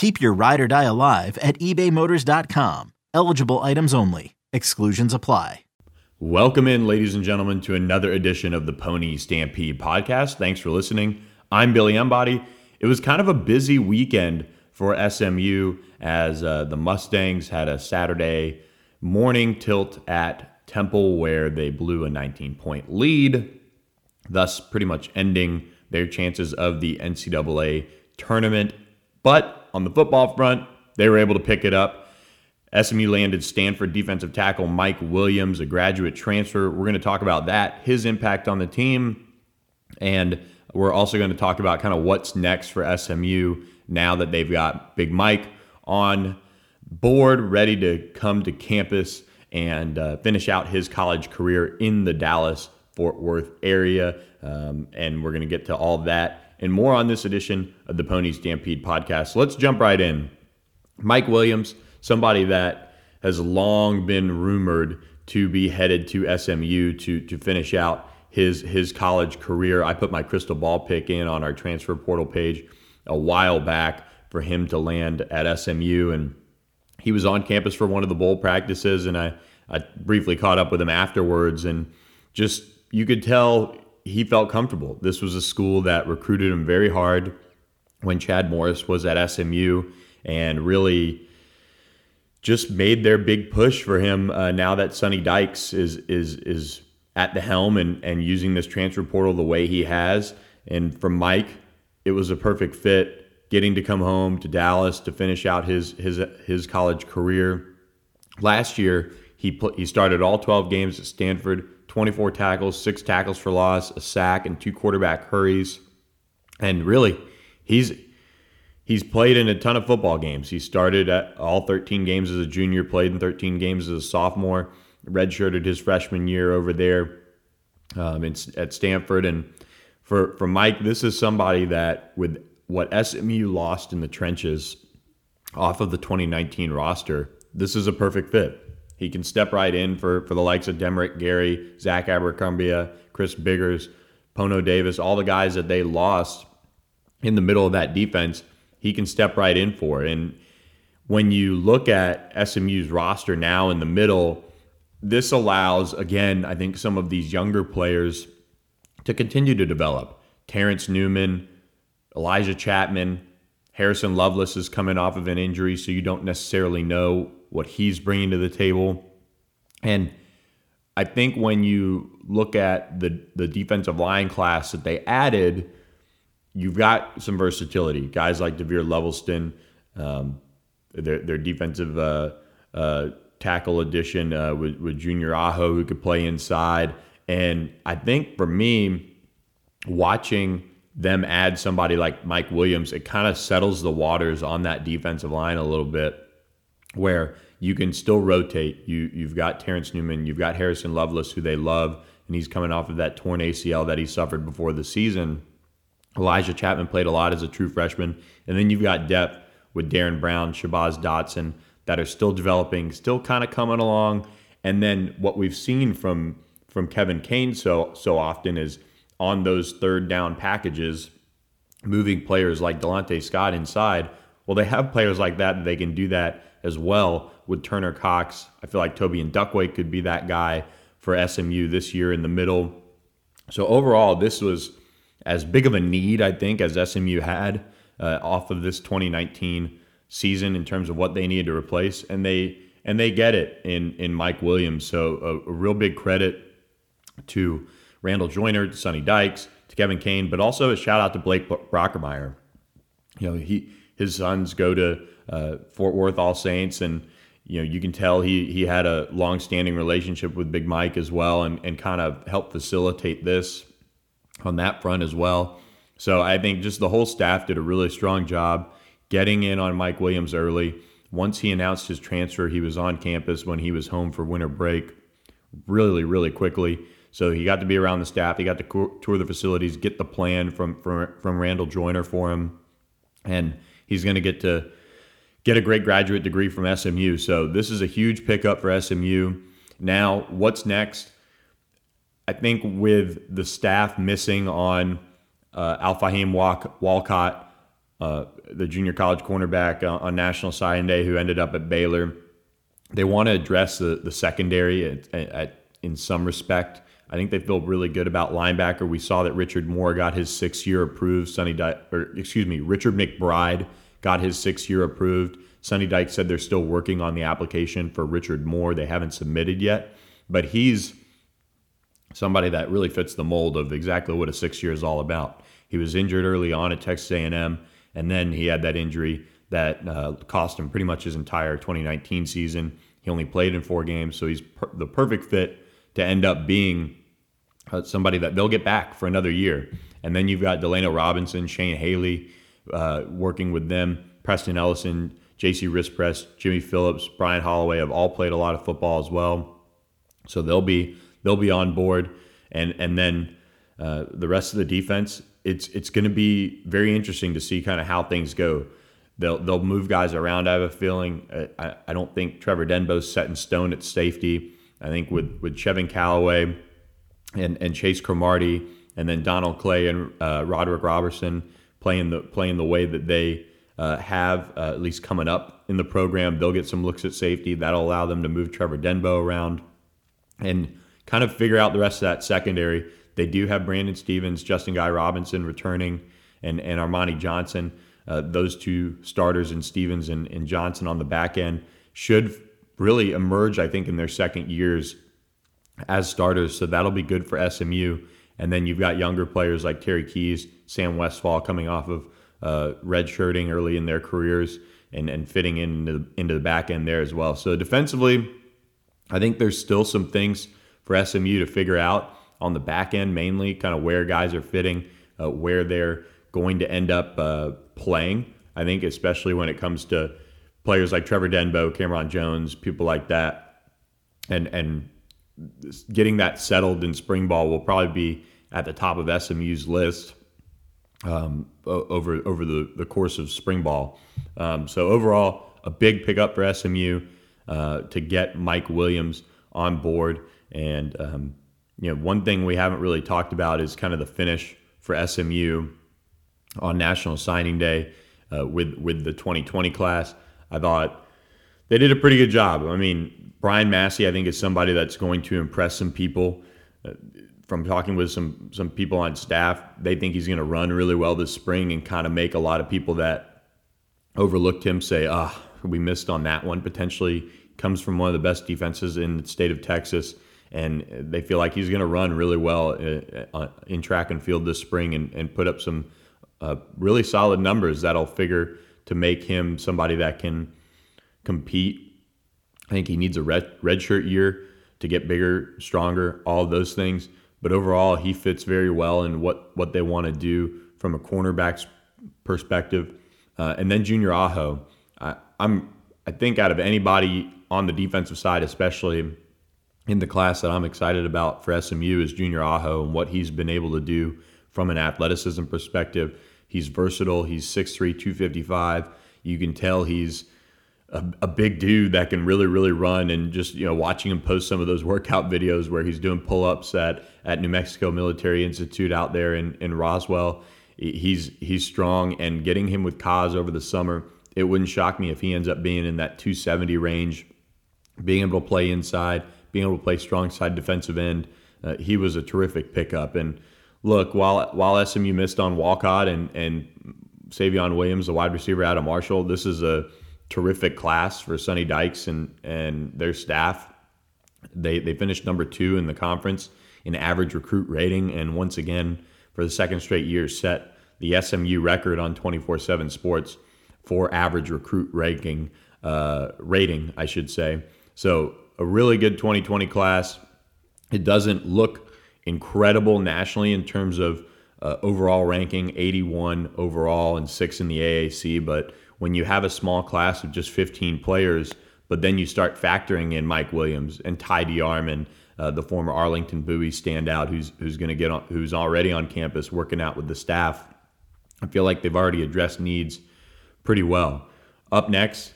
Keep your ride or die alive at ebaymotors.com. Eligible items only. Exclusions apply. Welcome in, ladies and gentlemen, to another edition of the Pony Stampede podcast. Thanks for listening. I'm Billy Embody. It was kind of a busy weekend for SMU as uh, the Mustangs had a Saturday morning tilt at Temple where they blew a 19 point lead, thus pretty much ending their chances of the NCAA tournament. But on the football front, they were able to pick it up. SMU landed Stanford defensive tackle Mike Williams, a graduate transfer. We're going to talk about that, his impact on the team, and we're also going to talk about kind of what's next for SMU now that they've got Big Mike on board, ready to come to campus and uh, finish out his college career in the Dallas Fort Worth area. Um, and we're going to get to all that and more on this edition of the Pony Stampede podcast. Let's jump right in. Mike Williams, somebody that has long been rumored to be headed to SMU to to finish out his his college career. I put my crystal ball pick in on our transfer portal page a while back for him to land at SMU and he was on campus for one of the bowl practices and I I briefly caught up with him afterwards and just you could tell he felt comfortable. This was a school that recruited him very hard when Chad Morris was at SMU and really just made their big push for him uh, now that Sonny Dykes is is is at the helm and, and using this transfer portal the way he has. And for Mike, it was a perfect fit getting to come home to Dallas to finish out his his his college career. Last year, he put, he started all 12 games at Stanford 24 tackles, six tackles for loss, a sack, and two quarterback hurries. And really, he's he's played in a ton of football games. He started at all 13 games as a junior, played in 13 games as a sophomore, redshirted his freshman year over there um, in, at Stanford. And for for Mike, this is somebody that with what SMU lost in the trenches off of the 2019 roster, this is a perfect fit. He can step right in for, for the likes of Demerick Gary, Zach Abercrombie, Chris Biggers, Pono Davis, all the guys that they lost in the middle of that defense. He can step right in for. And when you look at SMU's roster now in the middle, this allows, again, I think some of these younger players to continue to develop. Terrence Newman, Elijah Chapman, Harrison Lovelace is coming off of an injury, so you don't necessarily know what he's bringing to the table. And I think when you look at the the defensive line class that they added, you've got some versatility. Guys like DeVere Levelston, um, their their defensive uh, uh, tackle addition uh, with, with Junior Aho who could play inside. And I think for me, watching them add somebody like Mike Williams, it kind of settles the waters on that defensive line a little bit where you can still rotate. You you've got Terrence Newman, you've got Harrison Lovelace, who they love, and he's coming off of that torn ACL that he suffered before the season. Elijah Chapman played a lot as a true freshman, and then you've got depth with Darren Brown, Shabazz Dotson that are still developing, still kind of coming along. And then what we've seen from from Kevin Kane so so often is on those third down packages, moving players like Delonte Scott inside. Well, they have players like that, that, they can do that as well with Turner Cox. I feel like Toby and Duckway could be that guy for SMU this year in the middle. So overall, this was as big of a need I think as SMU had uh, off of this 2019 season in terms of what they needed to replace, and they and they get it in in Mike Williams. So a, a real big credit to Randall Joyner, to Sonny Dykes, to Kevin Kane, but also a shout out to Blake Brockermeyer. You know, he his sons go to uh, Fort Worth All Saints, and you know you can tell he he had a long standing relationship with Big Mike as well, and and kind of helped facilitate this on that front as well. So I think just the whole staff did a really strong job getting in on Mike Williams early. Once he announced his transfer, he was on campus when he was home for winter break really, really quickly. So he got to be around the staff. He got to tour the facilities, get the plan from from, from Randall Joyner for him, and he's going to get to get a great graduate degree from SMU. So this is a huge pickup for SMU. Now, what's next? I think with the staff missing on uh, Al Fahim Walcott, uh, the junior college cornerback uh, on National Signing Day, who ended up at Baylor, they want to address the, the secondary at, at, in some respect. I think they feel really good about linebacker. We saw that Richard Moore got his six year approved. Sonny Dykes, or excuse me, Richard McBride got his six year approved. Sonny Dykes said they're still working on the application for Richard Moore. They haven't submitted yet, but he's somebody that really fits the mold of exactly what a six year is all about. He was injured early on at Texas A&M, and then he had that injury that uh, cost him pretty much his entire 2019 season. He only played in four games, so he's per- the perfect fit to end up being uh, somebody that they'll get back for another year. And then you've got Delano Robinson, Shane Haley uh, working with them, Preston Ellison, J.C. Rispress, Jimmy Phillips, Brian Holloway have all played a lot of football as well. So they'll be they'll be on board, and and then uh, the rest of the defense. It's it's going to be very interesting to see kind of how things go. They'll they'll move guys around. I have a feeling. I, I don't think Trevor Denbo's set in stone at safety. I think with with Chevin Calloway and and Chase Cromartie and then Donald Clay and uh, Roderick Robertson playing the playing the way that they uh, have uh, at least coming up in the program. They'll get some looks at safety. That'll allow them to move Trevor Denbo around and kind of figure out the rest of that secondary. They do have Brandon Stevens, Justin Guy Robinson returning, and, and Armani Johnson. Uh, those two starters and Stevens and, and Johnson on the back end should really emerge, I think, in their second years as starters. So that'll be good for SMU. And then you've got younger players like Terry Keys, Sam Westfall coming off of uh, redshirting early in their careers and, and fitting into the, into the back end there as well. So defensively, I think there's still some things for SMU to figure out on the back end, mainly kind of where guys are fitting, uh, where they're going to end up uh, playing. I think, especially when it comes to players like Trevor Denbo, Cameron Jones, people like that, and and getting that settled in spring ball will probably be at the top of SMU's list um, over over the, the course of spring ball. Um, so overall, a big pickup for SMU uh, to get Mike Williams on board. And um, you know, one thing we haven't really talked about is kind of the finish for SMU on National Signing Day uh, with with the 2020 class. I thought they did a pretty good job. I mean, Brian Massey, I think, is somebody that's going to impress some people. Uh, from talking with some some people on staff, they think he's going to run really well this spring and kind of make a lot of people that overlooked him say, "Ah, oh, we missed on that one." Potentially comes from one of the best defenses in the state of Texas, and they feel like he's going to run really well uh, uh, in track and field this spring and, and put up some uh, really solid numbers that'll figure to make him somebody that can compete. I think he needs a red redshirt year to get bigger, stronger, all those things. But overall, he fits very well in what, what they want to do from a cornerback's perspective. Uh, and then Junior Aho, I, I'm I think out of anybody on the defensive side, especially in the class that I'm excited about for SMU, is Junior Aho and what he's been able to do from an athleticism perspective. He's versatile. He's 6'3", 255. You can tell he's a, a, big dude that can really, really run. And just you know, watching him post some of those workout videos where he's doing pull-ups at at New Mexico Military Institute out there in in Roswell, he's he's strong. And getting him with Kaz over the summer, it wouldn't shock me if he ends up being in that 270 range, being able to play inside, being able to play strong side defensive end. Uh, he was a terrific pickup. And look, while while SMU missed on Walcott and and Savion Williams, the wide receiver out of Marshall, this is a terrific class for Sonny Dykes and and their staff. They they finished number two in the conference in average recruit rating. And once again, for the second straight year, set the SMU record on 24 7 sports for average recruit ranking, uh, rating, I should say. So, a really good 2020 class. It doesn't look incredible nationally in terms of uh, overall ranking 81 overall and six in the AAC. But when you have a small class of just 15 players, but then you start factoring in Mike Williams and Ty DeArmond, uh, the former Arlington Bowie standout, who's who's going to get on, who's already on campus working out with the staff. I feel like they've already addressed needs pretty well. Up next,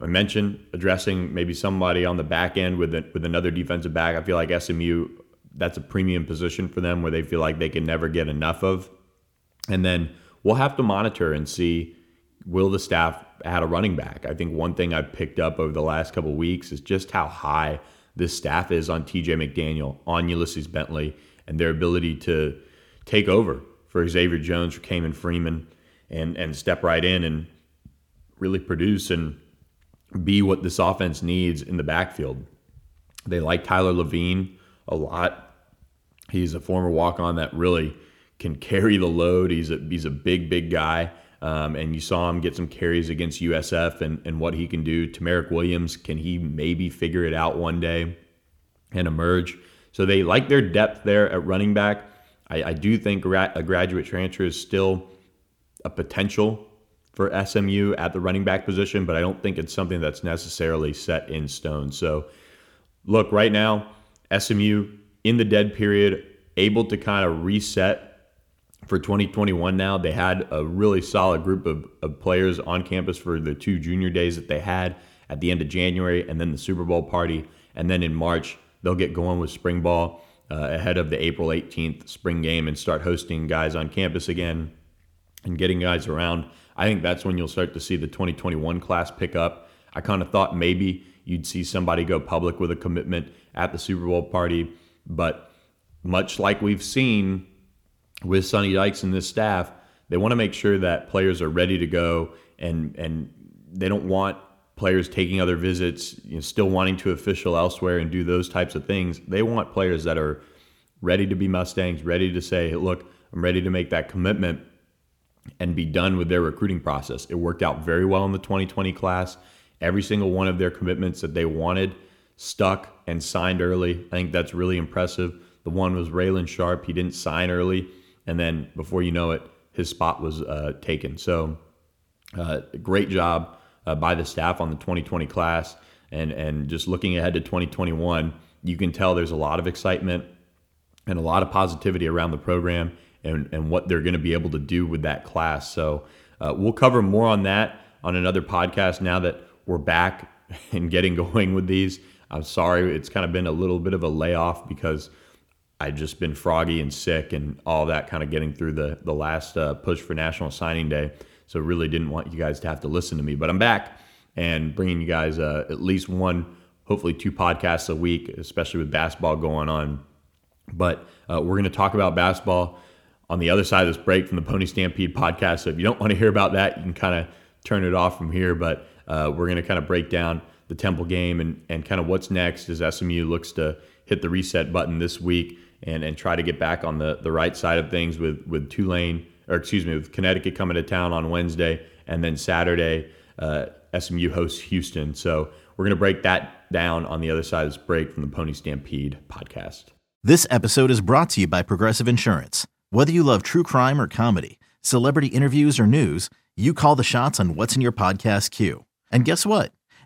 I mentioned addressing maybe somebody on the back end with a, with another defensive back. I feel like SMU that's a premium position for them where they feel like they can never get enough of. And then we'll have to monitor and see will the staff add a running back. I think one thing I've picked up over the last couple weeks is just how high this staff is on TJ McDaniel, on Ulysses Bentley, and their ability to take over for Xavier Jones, for Ke'Mon Freeman, and and step right in and really produce and be what this offense needs in the backfield. They like Tyler Lavine a lot. He's a former walk on that really can carry the load. He's a he's a big big guy, um, and you saw him get some carries against USF and and what he can do. Tamarick Williams can he maybe figure it out one day and emerge? So they like their depth there at running back. I, I do think a graduate transfer is still a potential for SMU at the running back position, but I don't think it's something that's necessarily set in stone. So look, right now, SMU in the dead period, able to kind of reset for 2021 now. They had a really solid group of, of players on campus for the two junior days that they had at the end of January and then the Super Bowl party. And then in March, they'll get going with spring ball uh, ahead of the April 18th spring game and start hosting guys on campus again and getting guys around. I think that's when you'll start to see the 2021 class pick up. I kind of thought maybe you'd see somebody go public with a commitment at the Super Bowl party. But much like we've seen with Sonny Dykes and this staff, they want to make sure that players are ready to go and and they don't want players taking other visits, you know, still wanting to official elsewhere and do those types of things. They want players that are ready to be Mustangs, ready to say, look, I'm ready to make that commitment and be done with their recruiting process. It worked out very well in the 2020 class. Every single one of their commitments that they wanted stuck and signed early. I think that's really impressive. The one was Raylan Sharp. He didn't sign early, and then before you know it, his spot was uh, taken. So, uh, great job uh, by the staff on the 2020 class, and and just looking ahead to 2021, you can tell there's a lot of excitement and a lot of positivity around the program and and what they're going to be able to do with that class. So, uh, we'll cover more on that on another podcast now that we're back and getting going with these. I'm sorry, it's kind of been a little bit of a layoff because I've just been froggy and sick and all that kind of getting through the the last uh, push for National Signing Day. So really didn't want you guys to have to listen to me, but I'm back and bringing you guys uh, at least one, hopefully two podcasts a week, especially with basketball going on. But uh, we're going to talk about basketball on the other side of this break from the Pony Stampede podcast. So if you don't want to hear about that, you can kind of turn it off from here. But uh, we're going to kind of break down the Temple game and, and kind of what's next as SMU looks to hit the reset button this week and, and try to get back on the, the right side of things with, with Tulane, or excuse me, with Connecticut coming to town on Wednesday. And then Saturday, uh, SMU hosts Houston. So we're going to break that down on the other side of this break from the Pony Stampede podcast. This episode is brought to you by Progressive Insurance. Whether you love true crime or comedy, celebrity interviews or news, you call the shots on what's in your podcast queue. And guess what?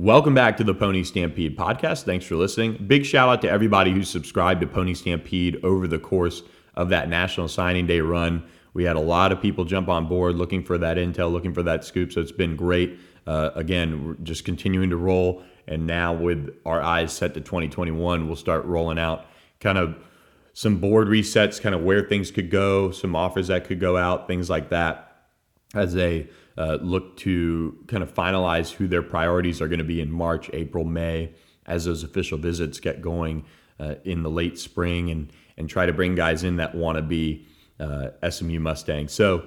Welcome back to the Pony Stampede podcast. Thanks for listening. Big shout out to everybody who subscribed to Pony Stampede over the course of that National Signing Day run. We had a lot of people jump on board looking for that intel, looking for that scoop. So it's been great. Uh, again, we're just continuing to roll. And now, with our eyes set to 2021, we'll start rolling out kind of some board resets, kind of where things could go, some offers that could go out, things like that as they uh, look to kind of finalize who their priorities are going to be in March, April, May, as those official visits get going uh, in the late spring, and and try to bring guys in that want to be uh, SMU Mustangs. So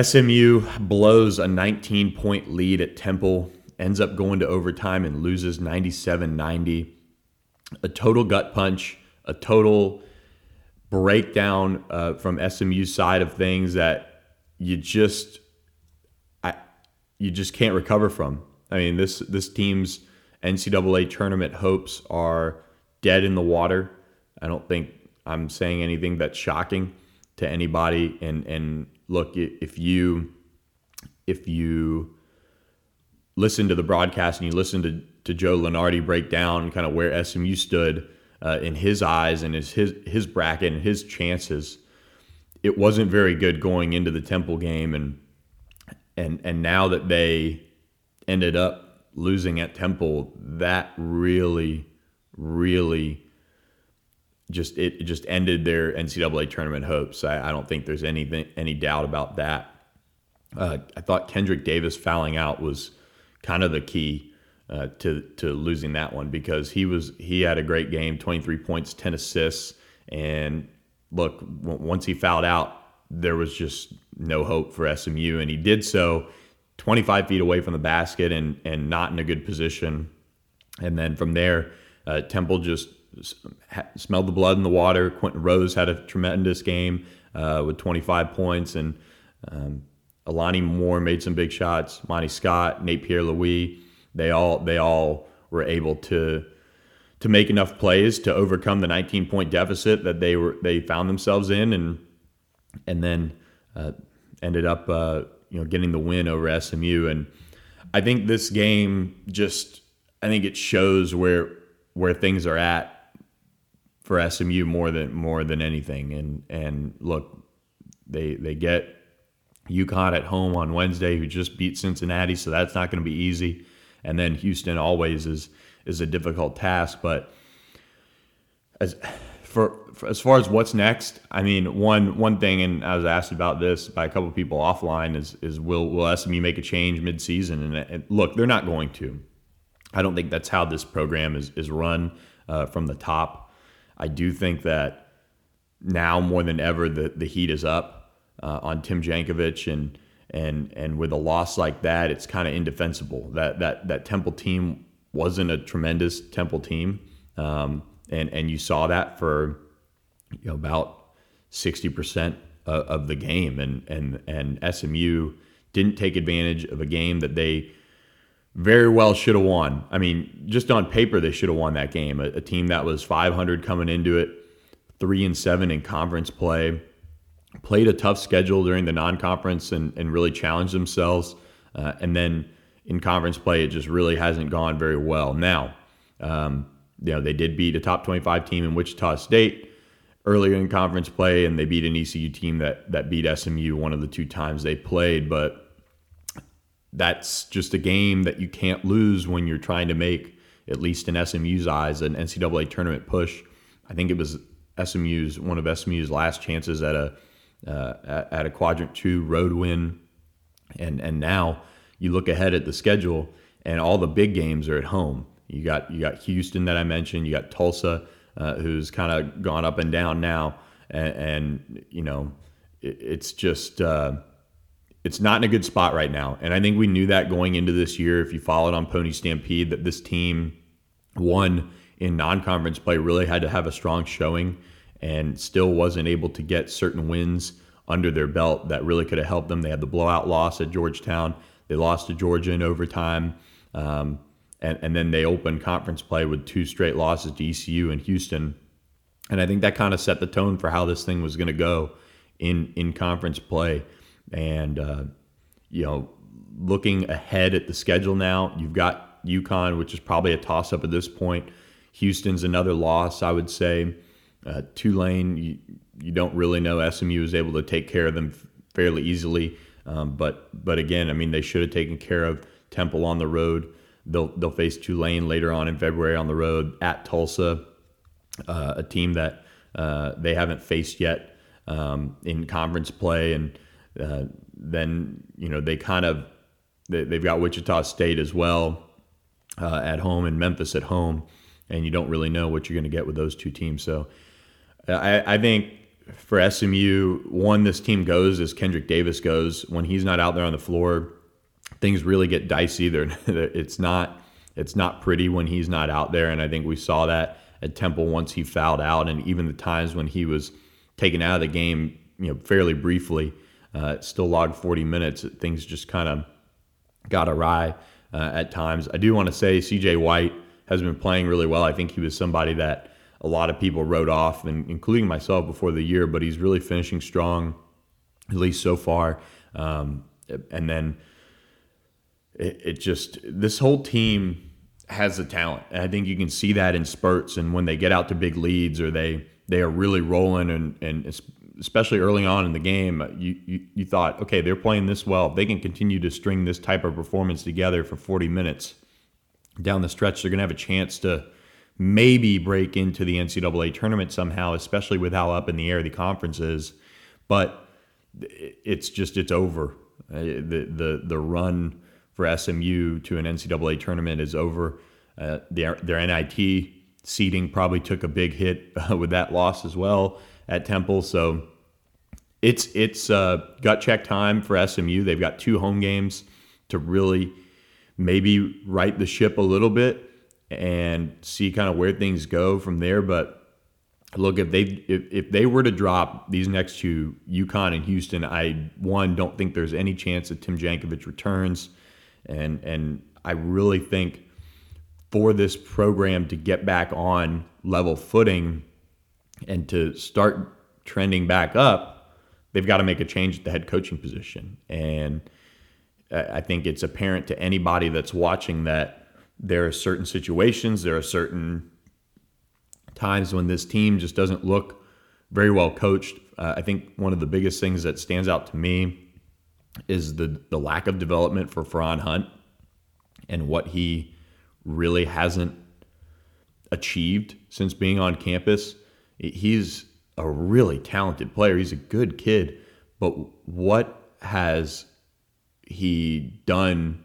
SMU blows a 19 point lead at Temple, ends up going to overtime and loses 97 90. A total gut punch, a total breakdown uh, from SMU's side of things that you just I you just can't recover from. I mean, this this team's NCAA tournament hopes are dead in the water. I don't think I'm saying anything that's shocking to anybody. And and look, if you if you listen to the broadcast and you listen to to Joe Lunardi break down kind of where SMU stood uh, in his eyes and his his his bracket and his chances, it wasn't very good going into the Temple game and and and now that they ended up losing at Temple, that really, really just it, just ended their NCAA tournament hopes. I, I, don't think there's anything any doubt about that. Uh, I thought Kendrick Davis fouling out was kind of the key uh, to to losing that one because he was he had a great game, 23 points, 10 assists, and look, w- once he fouled out, there was just no hope for SMU. And he did so 25 feet away from the basket and, and not in a good position. And then from there, uh, Temple just smelled the blood in the water. Quinton Rose had a tremendous game uh, with 25 points. And um, Alani Moore made some big shots. Monty Scott, Nate Pierre Louis, they all, they all were able to to make enough plays to overcome the 19 point deficit that they were they found themselves in and and then uh, ended up uh, you know getting the win over SMU. And I think this game just I think it shows where where things are at for SMU more than more than anything. And and look, they they get UConn at home on Wednesday, who just beat Cincinnati, so that's not going to be easy. And then Houston always is is a difficult task, but as for, for, as far as what's next, I mean, one one thing, and I was asked about this by a couple of people offline, is is will will SMU make a change midseason? And, and look, they're not going to. I don't think that's how this program is is run uh, from the top. I do think that now more than ever, the the heat is up uh, on Tim Jankovich and and and with a loss like that, it's kind of indefensible. That that that Temple team wasn't a tremendous Temple team. Um, and and you saw that for you know about sixty percent of the game, and and and SMU didn't take advantage of a game that they very well should have won. I mean, just on paper, they should have won that game. A, a, team that was 500 coming into it, three and seven in conference play, played a tough schedule during the non-conference and, and really challenged themselves. Uh, and then in conference play, it just really hasn't gone very well. Now, um, you know, they did beat a top 25 team in Wichita State earlier in conference play, and they beat an ECU team that that beat SMU one of the two times they played. But that's just a game that you can't lose when you're trying to make, at least in SMU's eyes, an NCAA tournament push. I think it was SMU's one of SMU's last chances at a uh, at a quadrant two road win, and and now you look ahead at the schedule, and all the big games are at home. You got you got Houston that I mentioned. You got Tulsa, uh, who's kind of gone up and down now, and, and you know it, it's just uh, it's not in a good spot right now. And I think we knew that going into this year. If you followed on Pony Stampede, that this team won in non-conference play really had to have a strong showing and still wasn't able to get certain wins under their belt that really could have helped them. They had the blowout loss at Georgetown. They lost to Georgia in overtime. Um, and, and then they opened conference play with two straight losses to ECU and Houston. And I think that kind of set the tone for how this thing was going to go in, in conference play. And, uh, you know, looking ahead at the schedule now, you've got UConn, which is probably a toss up at this point. Houston's another loss, I would say. Uh, Tulane, you, you don't really know. SMU is able to take care of them fairly easily. Um, but but again, I mean, they should have taken care of Temple on the road. They'll they'll face Tulane later on in February on the road at Tulsa, uh, a team that uh, they haven't faced yet um, in conference play, and uh, then you know they kind of they, have got Wichita State as well uh, at home and Memphis at home, and you don't really know what you're going to get with those two teams. So I, I think for SMU, one, this team goes as Kendrick Davis goes. When he's not out there on the floor, things really get dicey. There, it's not it's not pretty when he's not out there, and I think we saw that at Temple once he fouled out, and even the times when he was taken out of the game, you know, fairly briefly, uh, still logged 40 minutes. Things just kind of got awry uh, at times. I do want to say C.J. White has been playing really well. I think he was somebody that a lot of people wrote off, and including myself before the year. But he's really finishing strong, at least so far. Um, and then it, it, just this whole team has the talent. And I think you can see that in spurts, and when they get out to big leads or they they are really rolling, and and especially early on in the game, you, you you thought, okay, they're playing this well. If they can continue to string this type of performance together for 40 minutes down the stretch, they're going to have a chance to maybe break into the NCAA tournament somehow, especially with how up in the air the conference is. But it's just it's over. Uh, the the the run for SMU to an NCAA tournament is over. Uh, their their NIT seeding probably took a big hit uh, with that loss as well at Temple. So it's it's uh, gut check time for SMU. They've got two home games to really maybe right the ship a little bit and see kind of where things go from there. But look, if they if, if they were to drop these next two, UConn and Houston, I one don't think there's any chance that Tim Jankovich returns, and and I really think for this program to get back on level footing and to start trending back up, they've got to make a change at the head coaching position. And I think it's apparent to anybody that's watching that there are certain situations, there are certain times when this team just doesn't look very well coached. Uh, I think one of the biggest things that stands out to me is the the lack of development for Feron Hunt and what he really hasn't achieved since being on campus. He's a really talented player. He's a good kid, but what has he done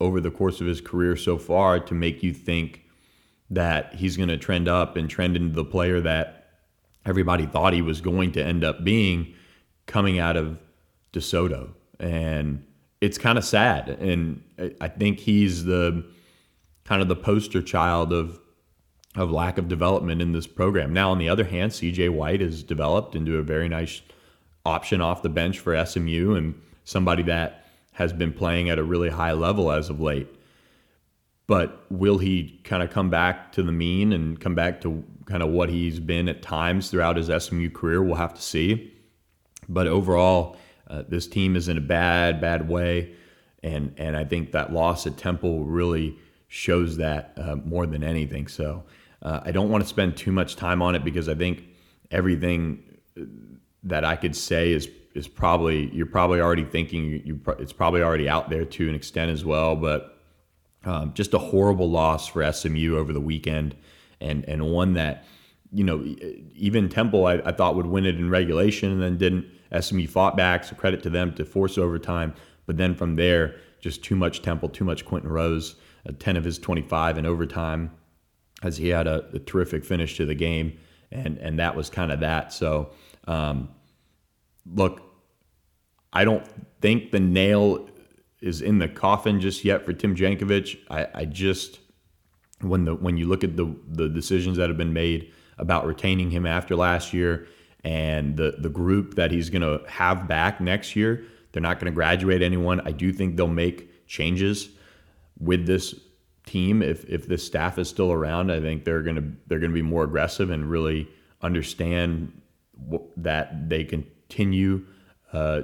over the course of his career so far to make you think that he's going to trend up and trend into the player that everybody thought he was going to end up being coming out of DeSoto. And it's kind of sad. And I think he's the kind of the poster child of of lack of development in this program. Now, on the other hand, CJ White has developed into a very nice option off the bench for SMU and somebody that has been playing at a really high level as of late. But will he kind of come back to the mean and come back to kind of what he's been at times throughout his SMU career? We'll have to see. But overall, uh, this team is in a bad, bad way. And, and I think that loss at Temple really shows that uh, more than anything. So uh, I don't want to spend too much time on it because I think everything that I could say is is probably you're probably already thinking you, it's probably already out there to an extent as well. But um, just a horrible loss for SMU over the weekend, and and one that you know even Temple I, I thought would win it in regulation and then didn't. SMU fought back, so credit to them to force overtime. But then from there, just too much Temple, too much Quinton Rose. Uh, Ten of his 25 in overtime, as he had a, a terrific finish to the game, and and that was kind of that. So. Um, look, I don't think the nail is in the coffin just yet for Tim Jankovich. I, I just when the when you look at the the decisions that have been made about retaining him after last year and the the group that he's going to have back next year, they're not going to graduate anyone. I do think they'll make changes with this team if if this staff is still around. I think they're going to they're going to be more aggressive and really understand that they continue uh,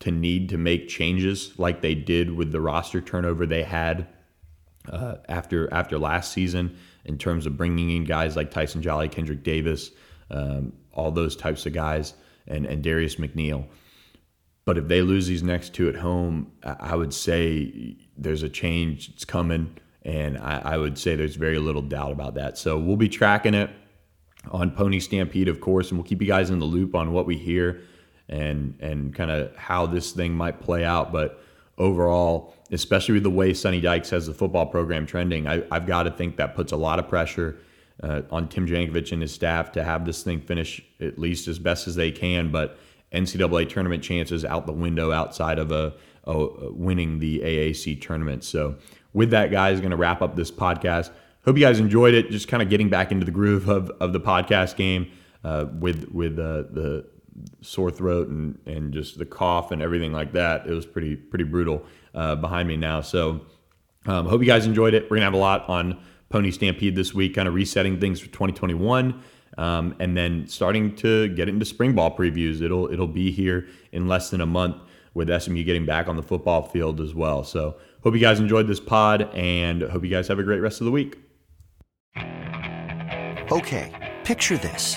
to need to make changes like they did with the roster turnover they had uh, after after last season in terms of bringing in guys like Tyson Jolly, Kendrick Davis, um, all those types of guys, and and Darius McNeill. But if they lose these next two at home, I would say there's a change. It's coming, and I, I would say there's very little doubt about that. So we'll be tracking it on Pony Stampede, of course, and we'll keep you guys in the loop on what we hear and and kind of how this thing might play out. But overall, especially with the way Sonny Dykes has the football program trending, I, have got to think that puts a lot of pressure uh, on Tim Jankovich and his staff to have this thing finish at least as best as they can. But NCAA tournament chances out the window outside of a, a winning the AAC tournament. So with that, guys, going to wrap up this podcast. Hope you guys enjoyed it. Just kind of getting back into the groove of, of the podcast game uh, with with uh, the sore throat and and just the cough and everything like that. It was pretty pretty brutal uh, behind me now. So um, hope you guys enjoyed it. We're gonna have a lot on Pony Stampede this week, kind of resetting things for 2021. Um, and then starting to get into spring ball previews. It'll it'll be here in less than a month with SMU getting back on the football field as well. So hope you guys enjoyed this pod and hope you guys have a great rest of the week. Okay, picture this.